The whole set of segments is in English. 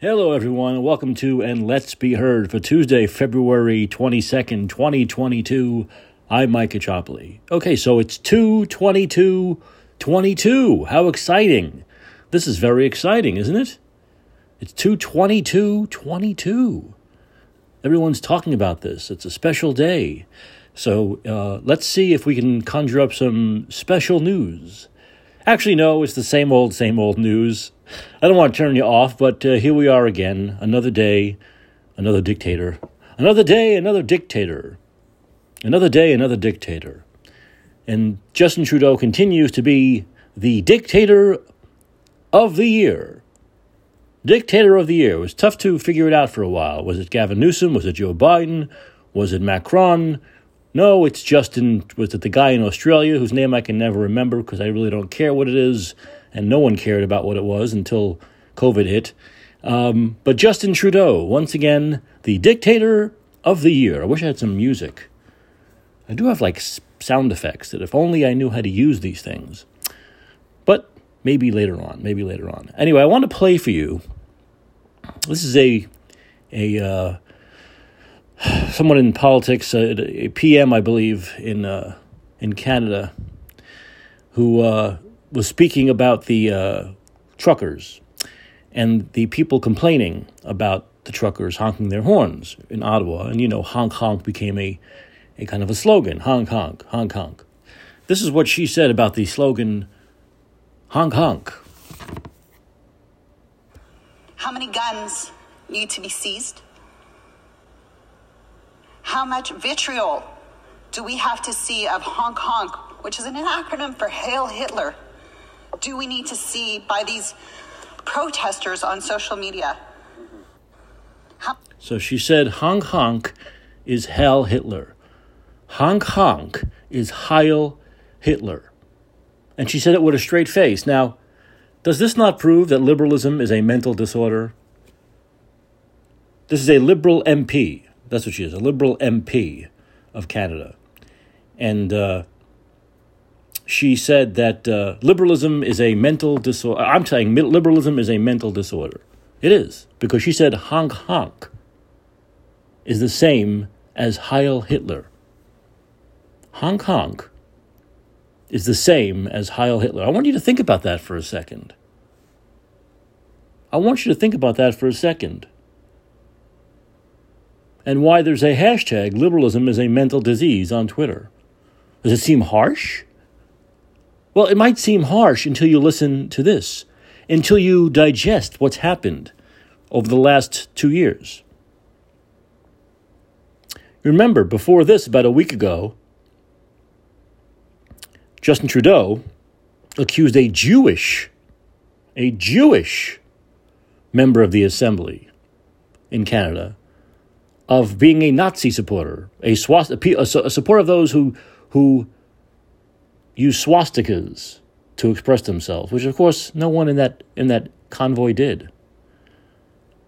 Hello, everyone, welcome to And Let's Be Heard for Tuesday, February 22nd, 2022. I'm Mike Caccioppoli. Okay, so it's 222 22. How exciting! This is very exciting, isn't it? It's 222 22. Everyone's talking about this. It's a special day. So uh, let's see if we can conjure up some special news. Actually, no, it's the same old, same old news. I don't want to turn you off, but uh, here we are again. Another day, another dictator. Another day, another dictator. Another day, another dictator. And Justin Trudeau continues to be the dictator of the year. Dictator of the year. It was tough to figure it out for a while. Was it Gavin Newsom? Was it Joe Biden? Was it Macron? No, it's Justin. Was it the guy in Australia whose name I can never remember because I really don't care what it is, and no one cared about what it was until COVID hit. Um, but Justin Trudeau, once again, the dictator of the year. I wish I had some music. I do have like sound effects that if only I knew how to use these things. But maybe later on, maybe later on. Anyway, I want to play for you. This is a a uh, someone in politics, uh, a PM, I believe, in uh, in Canada, who uh, was speaking about the uh, truckers and the people complaining about the truckers honking their horns in Ottawa, and you know, honk honk became a a kind of a slogan, honk honk honk honk. This is what she said about the slogan, honk honk. How many guns need to be seized? How much vitriol do we have to see of honk honk, which is an acronym for Hail Hitler, do we need to see by these protesters on social media? How- so she said honk honk is Hail Hitler. Honk honk is Heil Hitler. And she said it with a straight face. Now, does this not prove that liberalism is a mental disorder? This is a liberal MP that's what she is, a Liberal MP of Canada. And uh, she said that uh, liberalism is a mental disorder. I'm saying liberalism is a mental disorder. It is, because she said honk honk is the same as Heil Hitler. Honk honk is the same as Heil Hitler. I want you to think about that for a second. I want you to think about that for a second and why there's a hashtag liberalism is a mental disease on Twitter. Does it seem harsh? Well, it might seem harsh until you listen to this, until you digest what's happened over the last two years. Remember, before this, about a week ago, Justin Trudeau accused a Jewish, a Jewish member of the Assembly in Canada of being a Nazi supporter, a, swast- a, a supporter of those who, who use swastikas to express themselves, which of course no one in that, in that convoy did.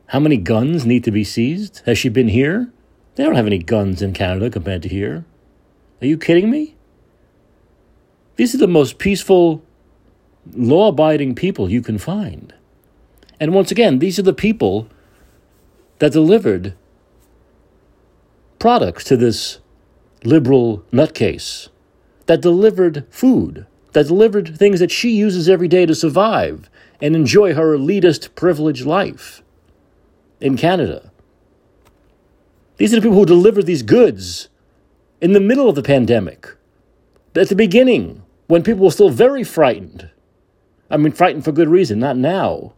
How many guns need to be seized? Has she been here? They don't have any guns in Canada compared to here. Are you kidding me? These are the most peaceful, law abiding people you can find. And once again, these are the people that delivered products to this liberal nutcase that delivered food, that delivered things that she uses every day to survive and enjoy her elitist privileged life in Canada. These are the people who delivered these goods in the middle of the pandemic, at the beginning, when people were still very frightened. I mean, frightened for good reason, not now.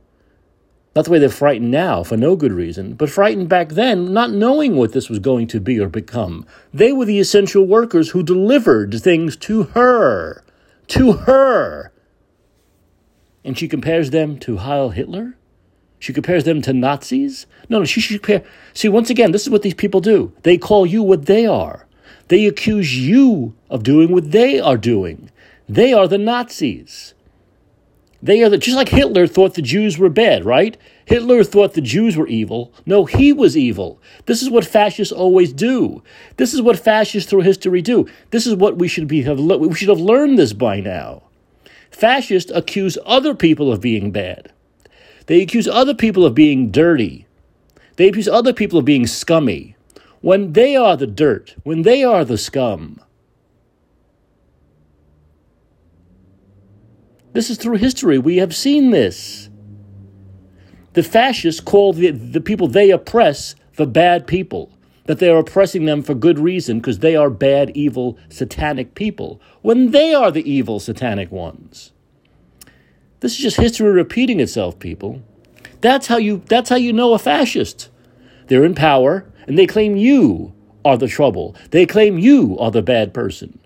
Not the way they're frightened now for no good reason, but frightened back then, not knowing what this was going to be or become. They were the essential workers who delivered things to her. To her. And she compares them to Heil Hitler? She compares them to Nazis? No, no, she should compare. See, once again, this is what these people do. They call you what they are. They accuse you of doing what they are doing. They are the Nazis. They are the, just like Hitler thought the Jews were bad, right? Hitler thought the Jews were evil. No, he was evil. This is what fascists always do. This is what fascists through history do. This is what we should be have we should have learned this by now. Fascists accuse other people of being bad. They accuse other people of being dirty. They accuse other people of being scummy when they are the dirt, when they are the scum. This is through history. We have seen this. The fascists call the, the people they oppress the bad people, that they are oppressing them for good reason because they are bad, evil, satanic people, when they are the evil, satanic ones. This is just history repeating itself, people. That's how you that's how you know a fascist. They're in power and they claim you are the trouble. They claim you are the bad person.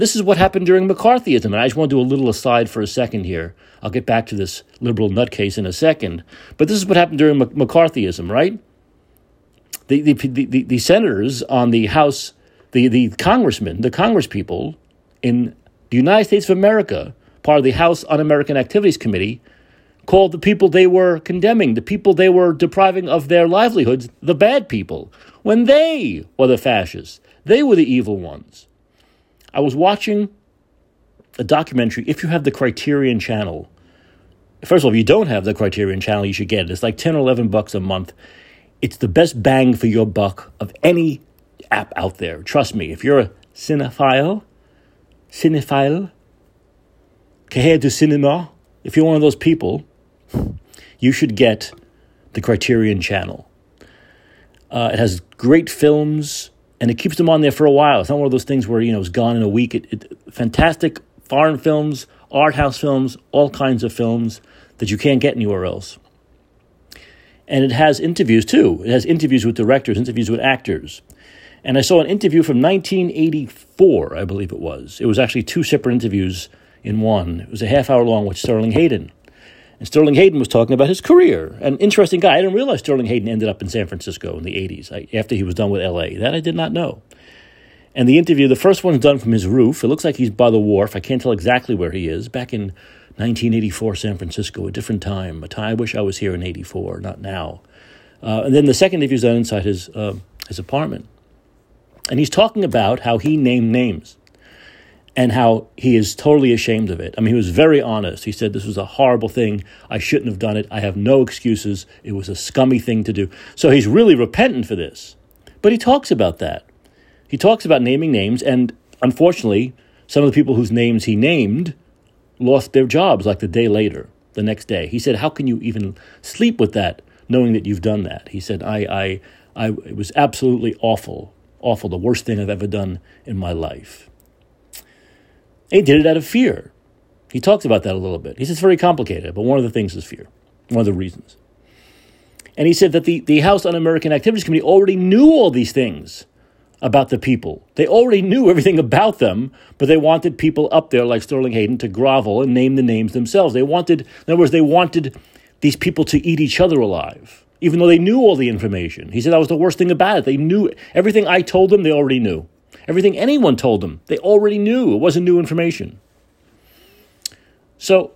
This is what happened during McCarthyism. And I just want to do a little aside for a second here. I'll get back to this liberal nutcase in a second. But this is what happened during McCarthyism, right? The, the, the, the, senators on the House, the, the congressmen, the congresspeople in the United States of America, part of the House Un American Activities Committee, called the people they were condemning, the people they were depriving of their livelihoods, the bad people, when they were the fascists. They were the evil ones. I was watching a documentary. If you have the Criterion channel, first of all, if you don't have the Criterion channel, you should get it. It's like 10 or 11 bucks a month. It's the best bang for your buck of any app out there. Trust me, if you're a cinephile, cinephile, cahier du cinema, if you're one of those people, you should get the Criterion channel. Uh, it has great films, and it keeps them on there for a while. It's not one of those things where you know it's gone in a week. It, it, fantastic foreign films, art house films, all kinds of films that you can't get anywhere else. And it has interviews too. It has interviews with directors, interviews with actors. And I saw an interview from 1984, I believe it was. It was actually two separate interviews in one. It was a half hour long with Sterling Hayden. And Sterling Hayden was talking about his career. An interesting guy. I didn't realize Sterling Hayden ended up in San Francisco in the 80s I, after he was done with LA. That I did not know. And the interview, the first one's done from his roof. It looks like he's by the wharf. I can't tell exactly where he is. Back in 1984, San Francisco, a different time. A time I wish I was here in 84, not now. Uh, and then the second interview's done inside his, uh, his apartment. And he's talking about how he named names and how he is totally ashamed of it. I mean, he was very honest. He said, This was a horrible thing. I shouldn't have done it. I have no excuses. It was a scummy thing to do. So he's really repentant for this. But he talks about that. He talks about naming names, and unfortunately, some of the people whose names he named lost their jobs like the day later, the next day. He said, How can you even sleep with that, knowing that you've done that? He said, I, I, I, it was absolutely awful, awful, the worst thing I've ever done in my life. He did it out of fear. He talks about that a little bit. He says it's very complicated, but one of the things is fear, one of the reasons. And he said that the, the House Un American Activities Committee already knew all these things about the people. They already knew everything about them, but they wanted people up there like Sterling Hayden to grovel and name the names themselves. They wanted, in other words, they wanted these people to eat each other alive, even though they knew all the information. He said that was the worst thing about it. They knew everything I told them, they already knew. Everything anyone told them, they already knew. It wasn't new information. So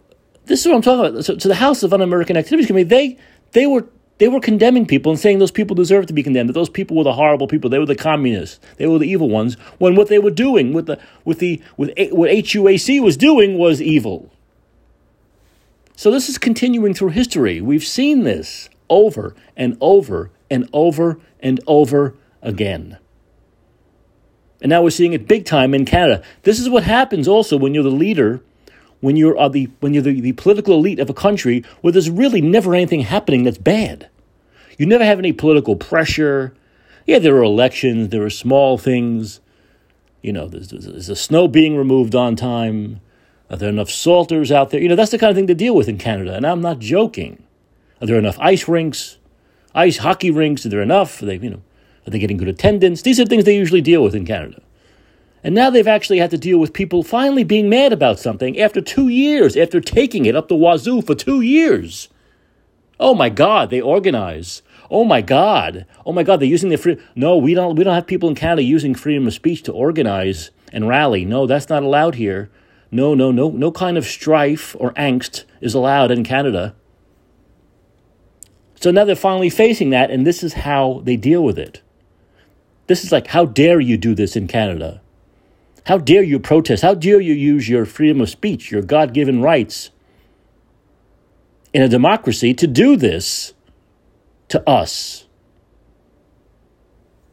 this is what I'm talking about. So, to the House of Un-American Activities Committee, they they were they were condemning people and saying those people deserve to be condemned. That those people were the horrible people. They were the communists. They were the evil ones. When what they were doing with the with the with what HUAC was doing was evil. So this is continuing through history. We've seen this over and over and over and over again. And now we're seeing it big time in Canada. This is what happens also when you're the leader, when you're uh, the when you're the, the political elite of a country where there's really never anything happening that's bad. You never have any political pressure. Yeah, there are elections, there are small things. You know, there's, there's the snow being removed on time. Are there enough salters out there? You know, that's the kind of thing to deal with in Canada. And I'm not joking. Are there enough ice rinks, ice hockey rinks? Are there enough? Are they, you know, are they getting good attendance? These are things they usually deal with in Canada. And now they've actually had to deal with people finally being mad about something after two years, after taking it up the wazoo for two years. Oh my God, they organize. Oh my God. Oh my God, they're using their free. No, we don't. We don't have people in Canada using freedom of speech to organize and rally. No, that's not allowed here. No, no, no, no kind of strife or angst is allowed in Canada. So now they're finally facing that, and this is how they deal with it. This is like, how dare you do this in Canada? How dare you protest? How dare you use your freedom of speech, your God given rights? in a democracy to do this to us.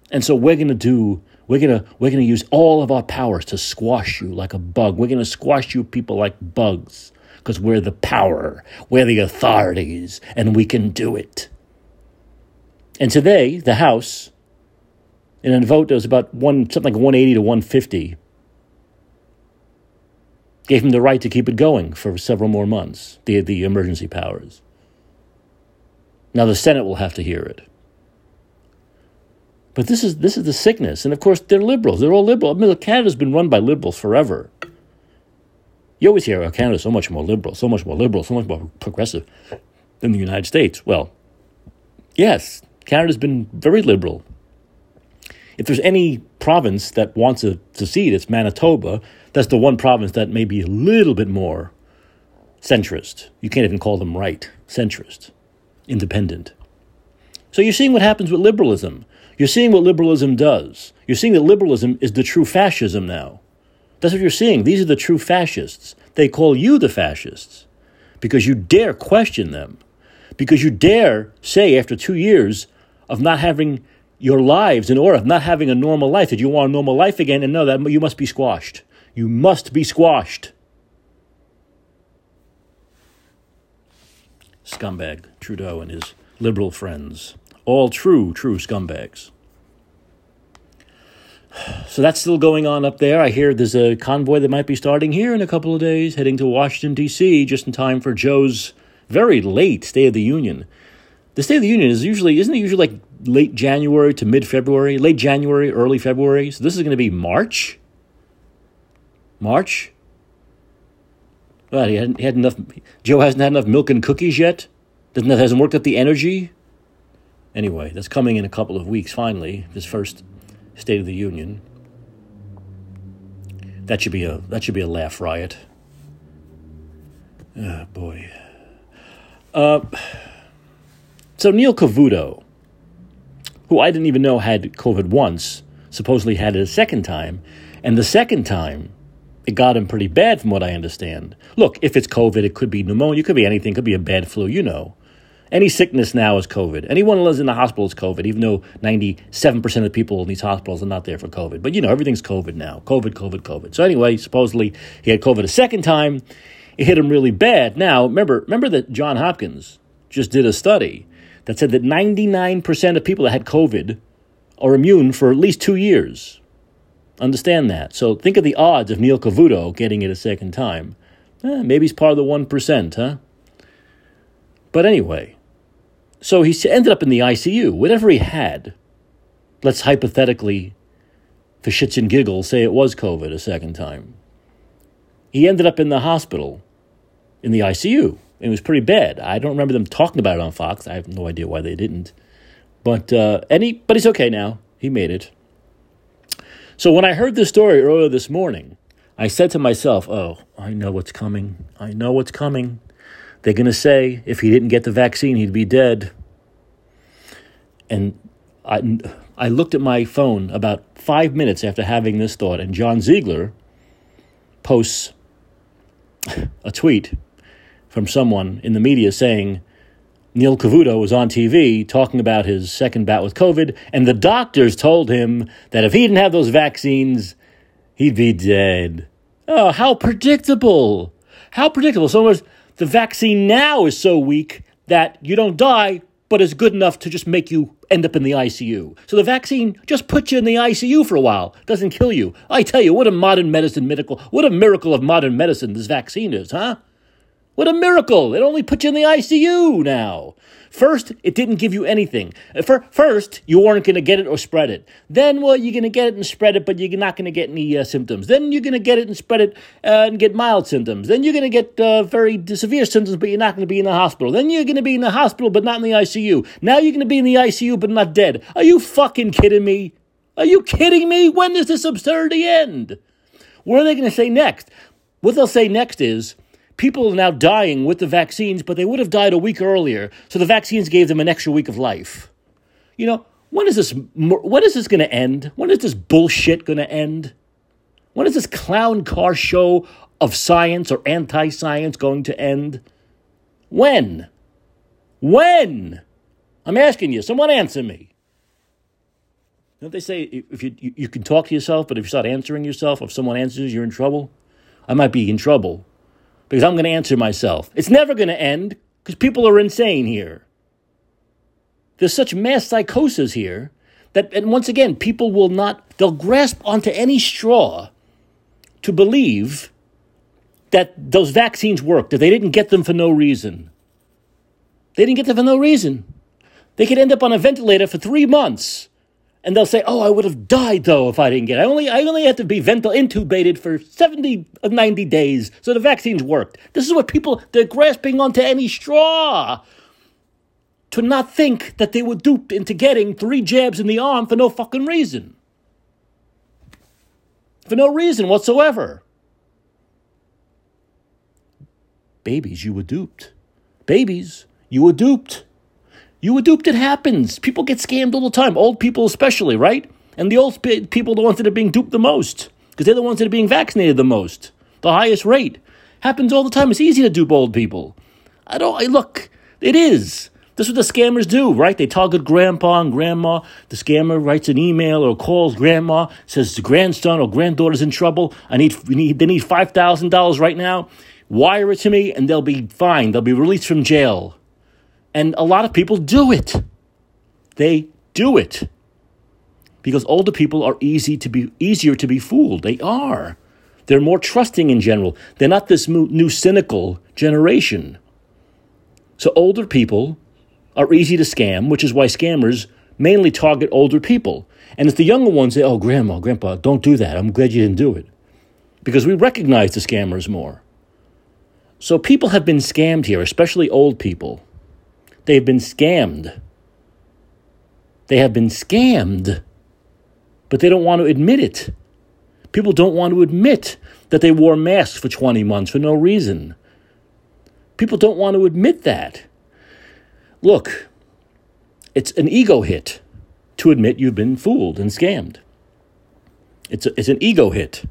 And so we're going to do we're going to we're going to use all of our powers to squash you like a bug. We're going to squash you people like bugs because we're the power, we're the authorities, and we can do it. And today, the House, in a vote that was about one something like 180 to 150, gave him the right to keep it going for several more months, the, the emergency powers. Now the Senate will have to hear it. But this is this is the sickness, and of course they're liberals. They're all liberal. I mean, Canada's been run by liberals forever. You always hear, oh, Canada's so much more liberal, so much more liberal, so much more progressive than the United States. Well, yes, Canada's been very liberal. If there's any province that wants to secede, it's Manitoba. That's the one province that may be a little bit more centrist. You can't even call them right, centrist, independent. So you're seeing what happens with liberalism. You're seeing what liberalism does. You're seeing that liberalism is the true fascism now. That's what you're seeing. These are the true fascists. They call you the fascists because you dare question them, because you dare say after two years of not having your lives in order, of not having a normal life, that you want a normal life again, and know that you must be squashed. You must be squashed. Scumbag Trudeau and his liberal friends. All true, true scumbags. So that's still going on up there. I hear there's a convoy that might be starting here in a couple of days, heading to Washington, D.C., just in time for Joe's very late State of the Union. The State of the Union is usually, isn't it usually like late January to mid February? Late January, early February? So this is going to be March? March? Well, he hadn't he had enough. Joe hasn't had enough milk and cookies yet. Doesn't that hasn't worked up the energy? Anyway, that's coming in a couple of weeks. Finally, his first State of the Union. That should be a that should be a laugh riot. Oh boy. Uh, so Neil Cavuto, who I didn't even know had COVID once, supposedly had it a second time, and the second time it got him pretty bad from what I understand. Look, if it's COVID, it could be pneumonia, it could be anything, it could be a bad flu, you know. Any sickness now is COVID. Anyone who lives in the hospital is COVID, even though 97% of the people in these hospitals are not there for COVID. But you know, everything's COVID now. COVID, COVID, COVID. So anyway, supposedly he had COVID a second time. It hit him really bad. Now, remember, remember that John Hopkins just did a study that said that 99% of people that had COVID are immune for at least two years. Understand that. So think of the odds of Neil Cavuto getting it a second time. Eh, maybe he's part of the 1%, huh? But anyway, so he ended up in the ICU. Whatever he had, let's hypothetically, for shits and giggles, say it was COVID a second time. He ended up in the hospital, in the ICU. It was pretty bad. I don't remember them talking about it on Fox. I have no idea why they didn't. But uh, any, but he's okay now. He made it. So when I heard this story earlier this morning, I said to myself, "Oh, I know what's coming. I know what's coming." They're going to say if he didn't get the vaccine, he'd be dead. And I, I looked at my phone about five minutes after having this thought, and John Ziegler posts a tweet from someone in the media saying Neil Cavuto was on TV talking about his second bout with COVID, and the doctors told him that if he didn't have those vaccines, he'd be dead. Oh, how predictable! How predictable. So much the vaccine now is so weak that you don't die, but it's good enough to just make you end up in the ICU. So the vaccine just puts you in the ICU for a while, doesn't kill you. I tell you, what a modern medicine miracle, what a miracle of modern medicine this vaccine is, huh? What a miracle! It only put you in the ICU now. First, it didn't give you anything. First, you weren't going to get it or spread it. Then, well, you're going to get it and spread it, but you're not going to get any uh, symptoms. Then you're going to get it and spread it uh, and get mild symptoms. Then you're going to get uh, very severe symptoms, but you're not going to be in the hospital. Then you're going to be in the hospital, but not in the ICU. Now you're going to be in the ICU, but not dead. Are you fucking kidding me? Are you kidding me? When does this absurdity end? What are they going to say next? What they'll say next is, people are now dying with the vaccines, but they would have died a week earlier. So the vaccines gave them an extra week of life. You know, when is this? When is this going to end? When is this bullshit going to end? When is this clown car show of science or anti-science going to end? When? When? I'm asking you. Someone answer me. Don't they say if you, you, you can talk to yourself, but if you start answering yourself, if someone answers, you're in trouble? I might be in trouble because I'm going to answer myself. It's never going to end because people are insane here. There's such mass psychosis here that, and once again, people will not, they'll grasp onto any straw to believe that those vaccines work, that they didn't get them for no reason. They didn't get them for no reason. They could end up on a ventilator for three months and they'll say, "Oh, I would have died though if I didn't get. It. I only I only had to be ventil intubated for 70 90 days, so the vaccines worked." This is what people they're grasping onto any straw to not think that they were duped into getting three jabs in the arm for no fucking reason. For no reason whatsoever. Babies, you were duped. Babies, you were duped. You were duped. It happens. People get scammed all the time. Old people, especially, right? And the old people, the ones that are being duped the most, because they're the ones that are being vaccinated the most, the highest rate. Happens all the time. It's easy to dupe old people. I don't. I look. It is. This is what the scammers do, right? They target grandpa and grandma. The scammer writes an email or calls grandma, says the grandson or granddaughter's in trouble. I need, need they need five thousand dollars right now. Wire it to me, and they'll be fine. They'll be released from jail. And a lot of people do it. They do it. Because older people are easy to be easier to be fooled. They are. They're more trusting in general. They're not this new cynical generation. So older people are easy to scam, which is why scammers mainly target older people. And it's the younger ones say, "Oh, grandma, grandpa, don't do that. I'm glad you didn't do it." Because we recognize the scammers more. So people have been scammed here, especially old people. They've been scammed. They have been scammed, but they don't want to admit it. People don't want to admit that they wore masks for 20 months for no reason. People don't want to admit that. Look, it's an ego hit to admit you've been fooled and scammed. It's, a, it's an ego hit.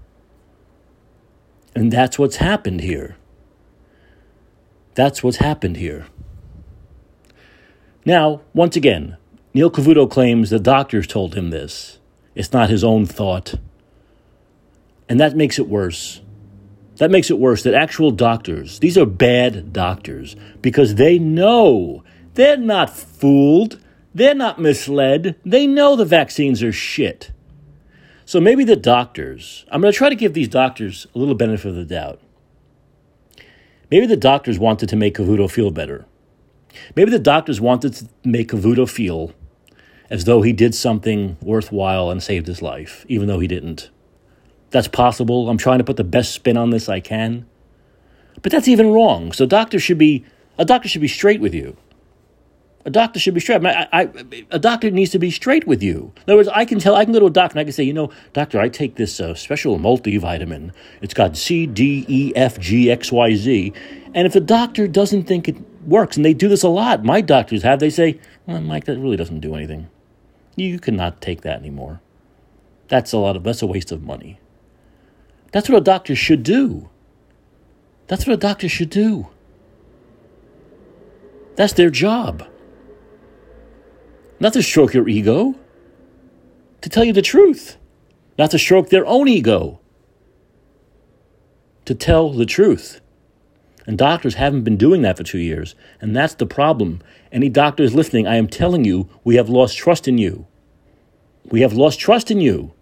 And that's what's happened here. That's what's happened here. Now, once again, Neil Cavuto claims the doctors told him this. It's not his own thought. And that makes it worse. That makes it worse that actual doctors, these are bad doctors, because they know they're not fooled, they're not misled, they know the vaccines are shit. So maybe the doctors, I'm going to try to give these doctors a little benefit of the doubt. Maybe the doctors wanted to make Cavuto feel better. Maybe the doctors wanted to make Cavuto feel as though he did something worthwhile and saved his life, even though he didn't. That's possible. I'm trying to put the best spin on this I can. But that's even wrong. So doctors should be a doctor should be straight with you. A doctor should be straight. I, I, a doctor needs to be straight with you. In other words, I can tell, I can go to a doctor and I can say, you know, doctor, I take this uh, special multivitamin. It's got C, D, E, F, G, X, Y, Z. And if the doctor doesn't think it works, and they do this a lot, my doctors have, they say, well, Mike, that really doesn't do anything. You cannot take that anymore. That's a lot of, that's a waste of money. That's what a doctor should do. That's what a doctor should do. That's their job. Not to stroke your ego, to tell you the truth, not to stroke their own ego, to tell the truth. And doctors haven't been doing that for two years. And that's the problem. Any doctors listening, I am telling you, we have lost trust in you. We have lost trust in you.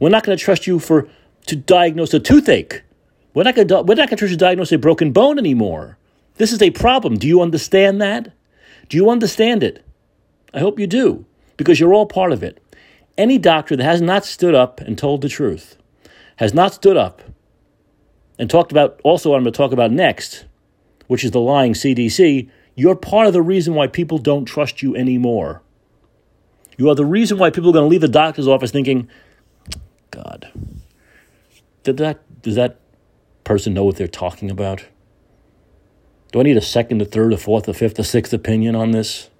We're not going to trust you for to diagnose a toothache. We're not going to, we're not going to trust you to diagnose a broken bone anymore. This is a problem. Do you understand that? Do you understand it? I hope you do, because you're all part of it. Any doctor that has not stood up and told the truth, has not stood up and talked about also what I'm going to talk about next, which is the lying CDC, you're part of the reason why people don't trust you anymore. You are the reason why people are going to leave the doctor's office thinking, God, did that, does that person know what they're talking about? Do I need a second, a third, a fourth, a fifth, a sixth opinion on this?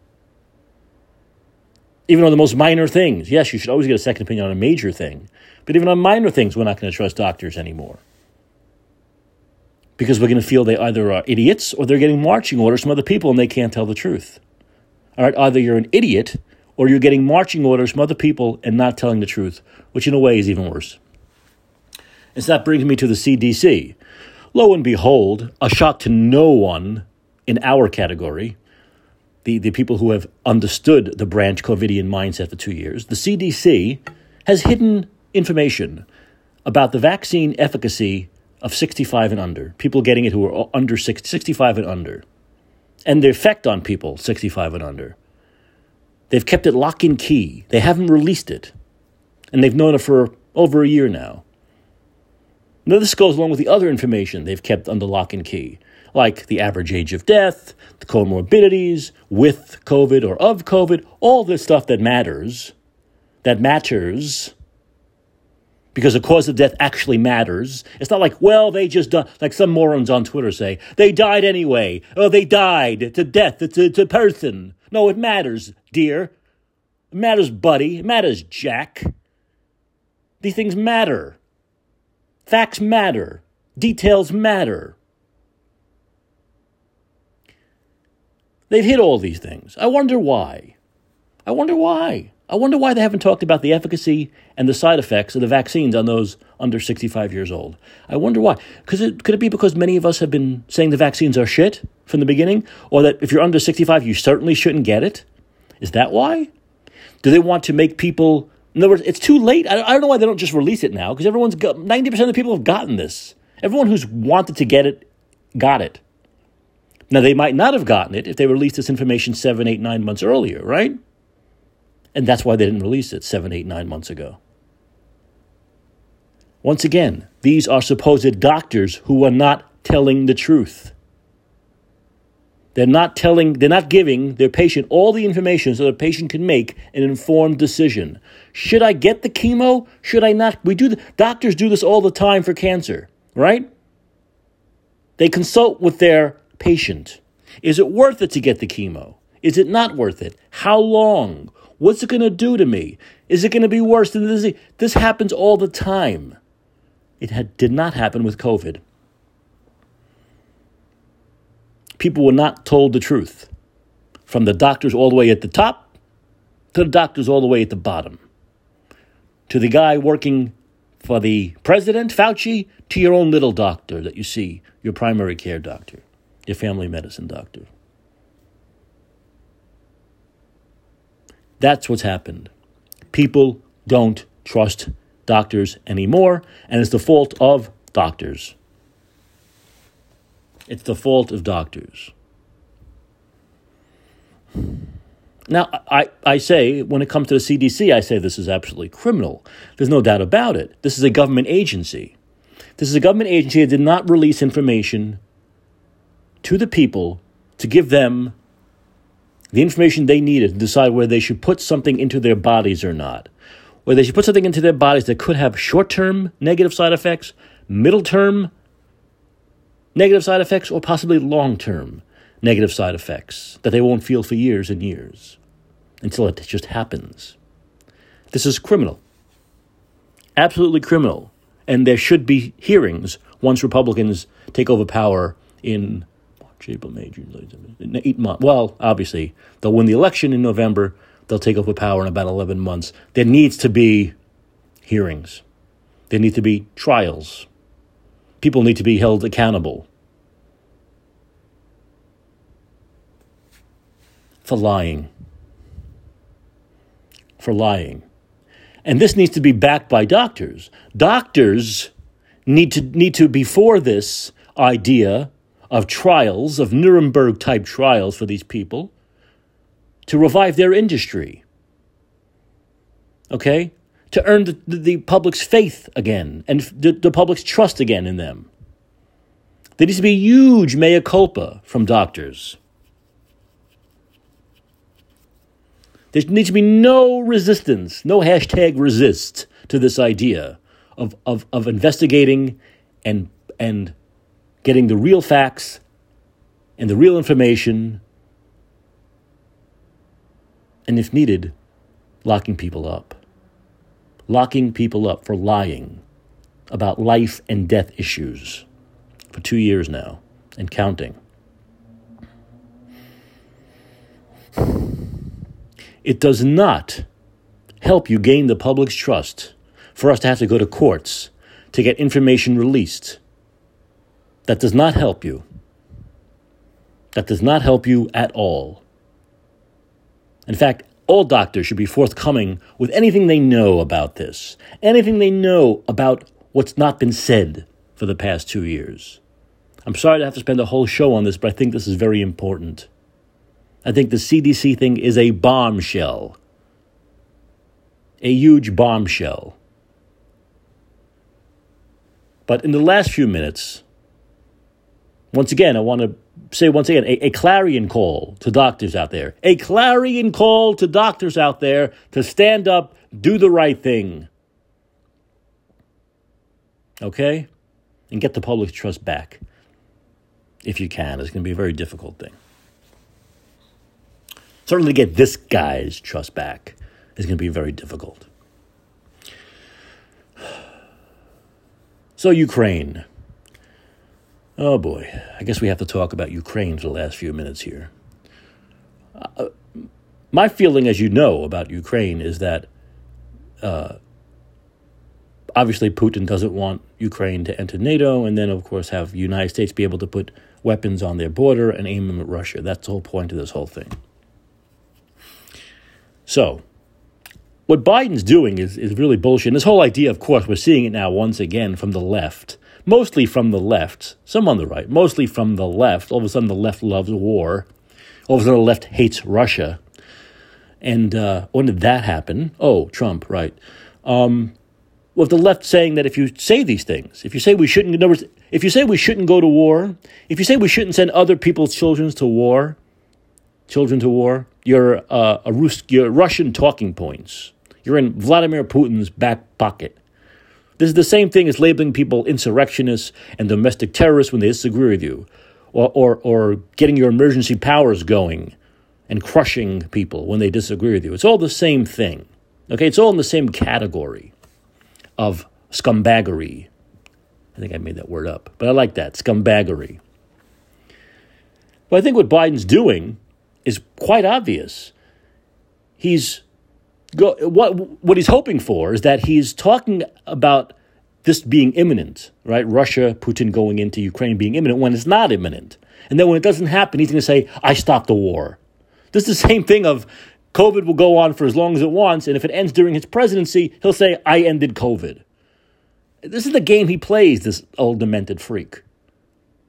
Even on the most minor things. Yes, you should always get a second opinion on a major thing. But even on minor things, we're not going to trust doctors anymore. Because we're going to feel they either are idiots or they're getting marching orders from other people and they can't tell the truth. All right, either you're an idiot or you're getting marching orders from other people and not telling the truth, which in a way is even worse. And so that brings me to the CDC. Lo and behold, a shock to no one in our category, the, the people who have understood the branch COVIDian mindset for two years, the CDC has hidden information about the vaccine efficacy of 65 and under, people getting it who are under 60, 65 and under, and the effect on people 65 and under. They've kept it lock and key. They haven't released it. And they've known it for over a year now. Now, this goes along with the other information they've kept under lock and key, like the average age of death, the comorbidities with COVID or of COVID, all this stuff that matters, that matters because the cause of death actually matters. It's not like, well, they just died, like some morons on Twitter say, they died anyway. Oh, they died to death. It's a person. No, it matters, dear. It matters, buddy. It matters, Jack. These things matter. Facts matter. Details matter. They've hit all these things. I wonder why. I wonder why. I wonder why they haven't talked about the efficacy and the side effects of the vaccines on those under 65 years old. I wonder why. Because it, could it be because many of us have been saying the vaccines are shit from the beginning, or that if you're under 65, you certainly shouldn't get it? Is that why? Do they want to make people? In other words, it's too late. I, I don't know why they don't just release it now because everyone's got 90% of the people have gotten this. Everyone who's wanted to get it got it. Now, they might not have gotten it if they released this information seven, eight, nine months earlier, right? And that's why they didn't release it seven, eight, nine months ago. Once again, these are supposed doctors who are not telling the truth. They're not telling, they're not giving their patient all the information so the patient can make an informed decision. Should I get the chemo? Should I not? We do the, doctors do this all the time for cancer, right? They consult with their patient. Is it worth it to get the chemo? Is it not worth it? How long? What's it going to do to me? Is it going to be worse than the disease? This happens all the time. It had, did not happen with COVID. People were not told the truth, from the doctors all the way at the top to the doctors all the way at the bottom, to the guy working for the president, Fauci, to your own little doctor that you see, your primary care doctor, your family medicine doctor. That's what's happened. People don't trust doctors anymore, and it's the fault of doctors. It's the fault of doctors. Now, I, I say, when it comes to the CDC, I say this is absolutely criminal. There's no doubt about it. This is a government agency. This is a government agency that did not release information to the people to give them the information they needed to decide whether they should put something into their bodies or not. Whether they should put something into their bodies that could have short term negative side effects, middle term negative side effects, or possibly long term negative side effects that they won't feel for years and years until it just happens. This is criminal. Absolutely criminal. And there should be hearings once Republicans take over power in April, May, June, eight months. Well, obviously, they'll win the election in November. They'll take over power in about 11 months. There needs to be hearings. There need to be trials. People need to be held accountable for lying. For lying. And this needs to be backed by doctors. Doctors need to need to before this idea of trials, of Nuremberg type trials for these people, to revive their industry. Okay? To earn the, the public's faith again and the, the public's trust again in them. There needs to be huge mea culpa from doctors. There needs to be no resistance, no hashtag resist to this idea of, of, of investigating and, and getting the real facts and the real information, and if needed, locking people up. Locking people up for lying about life and death issues, for two years now and counting. It does not help you gain the public's trust for us to have to go to courts to get information released. That does not help you. That does not help you at all. In fact, all doctors should be forthcoming with anything they know about this, anything they know about what's not been said for the past two years. I'm sorry to have to spend a whole show on this, but I think this is very important. I think the CDC thing is a bombshell, a huge bombshell. But in the last few minutes, once again, I want to say once again a, a, clarion call to doctors out there. A clarion call to doctors out there to stand up, do the right thing. Okay? And get the public trust back. If you can. It's going to be a very difficult thing. Certainly, to get this guy's trust back is going to be very difficult. So, Ukraine. Oh boy, I guess we have to talk about Ukraine for the last few minutes here. Uh, my feeling, as you know, about Ukraine is that uh, obviously Putin doesn't want Ukraine to enter NATO, and then, of course, have the United States be able to put weapons on their border and aim them at Russia. That's the whole point of this whole thing. So, what Biden's doing is, is really bullshit. And this whole idea, of course, we're seeing it now once again from the left mostly from the left, some on the right, mostly from the left. All of a sudden, the left loves war. All of a sudden, the left hates Russia. And uh, when did that happen? Oh, Trump, right. Um, with the left saying that if you say these things, if you say we shouldn't, if you say we shouldn't go to war, if you say we shouldn't send other people's children to war, children to war, you're uh, a Rus- you're Russian talking points. You're in Vladimir Putin's back pocket. This is the same thing as labeling people insurrectionists and domestic terrorists when they disagree with you, or, or, or getting your emergency powers going and crushing people when they disagree with you. It's all the same thing. Okay, it's all in the same category of scumbaggery. I think I made that word up, but I like that scumbaggery. But I think what Biden's doing is quite obvious. He's go, what what he's hoping for is that he's talking about this being imminent, right? Russia, Putin going into Ukraine being imminent when it's not imminent. And then when it doesn't happen, he's going to say, I stopped the war. This is the same thing of COVID will go on for as long as it wants, and if it ends during his presidency, he'll say, I ended COVID. This is the game he plays, this old demented freak.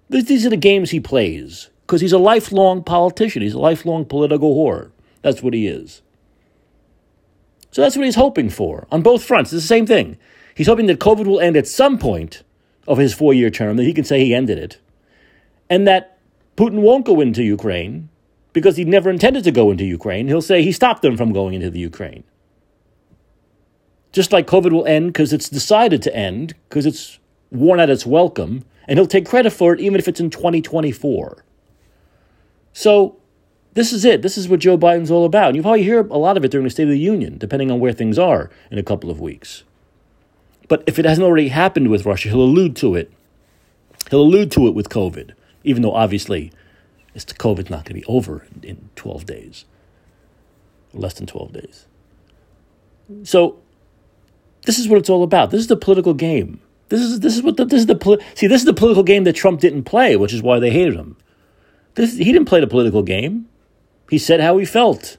These are the games he plays because he's a lifelong politician. He's a lifelong political whore. That's what he is. So that's what he's hoping for on both fronts. It's the same thing. He's hoping that COVID will end at some point of his four year term, that he can say he ended it, and that Putin won't go into Ukraine because he never intended to go into Ukraine. He'll say he stopped them from going into the Ukraine. Just like COVID will end because it's decided to end, because it's worn out its welcome, and he'll take credit for it even if it's in 2024. So this is it. This is what Joe Biden's all about. And you'll probably hear a lot of it during the State of the Union, depending on where things are in a couple of weeks. But if it hasn't already happened with Russia, he'll allude to it. He'll allude to it with COVID, even though obviously it's COVID's not going to be over in 12 days, less than 12 days. So this is what it's all about. This is the political game. This is this is what the, this is the see this is the political game that Trump didn't play, which is why they hated him. This he didn't play the political game. He said how he felt,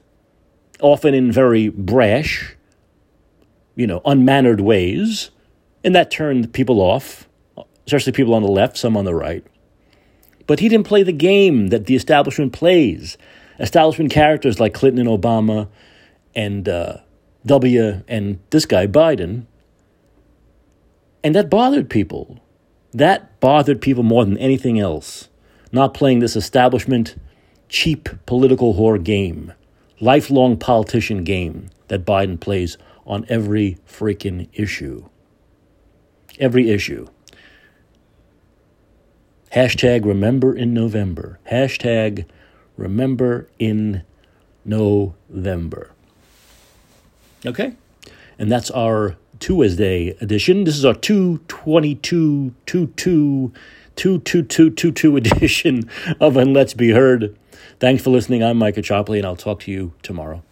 often in very brash, you know, unmannered ways, and that turned people off, especially people on the left, some on the right. But he didn't play the game that the establishment plays. Establishment characters like Clinton and Obama and uh, W and this guy, Biden. And that bothered people. That bothered people more than anything else. Not playing this establishment cheap political whore game, lifelong politician game that Biden plays on every freaking issue. Every issue. Hashtag remember in November. Hashtag remember in November. Okay? And that's our Tuesday edition. This is our 222 22 22222 edition of And Let's Be Heard. Thanks for listening. I'm Mike Caccioppoli, and I'll talk to you tomorrow.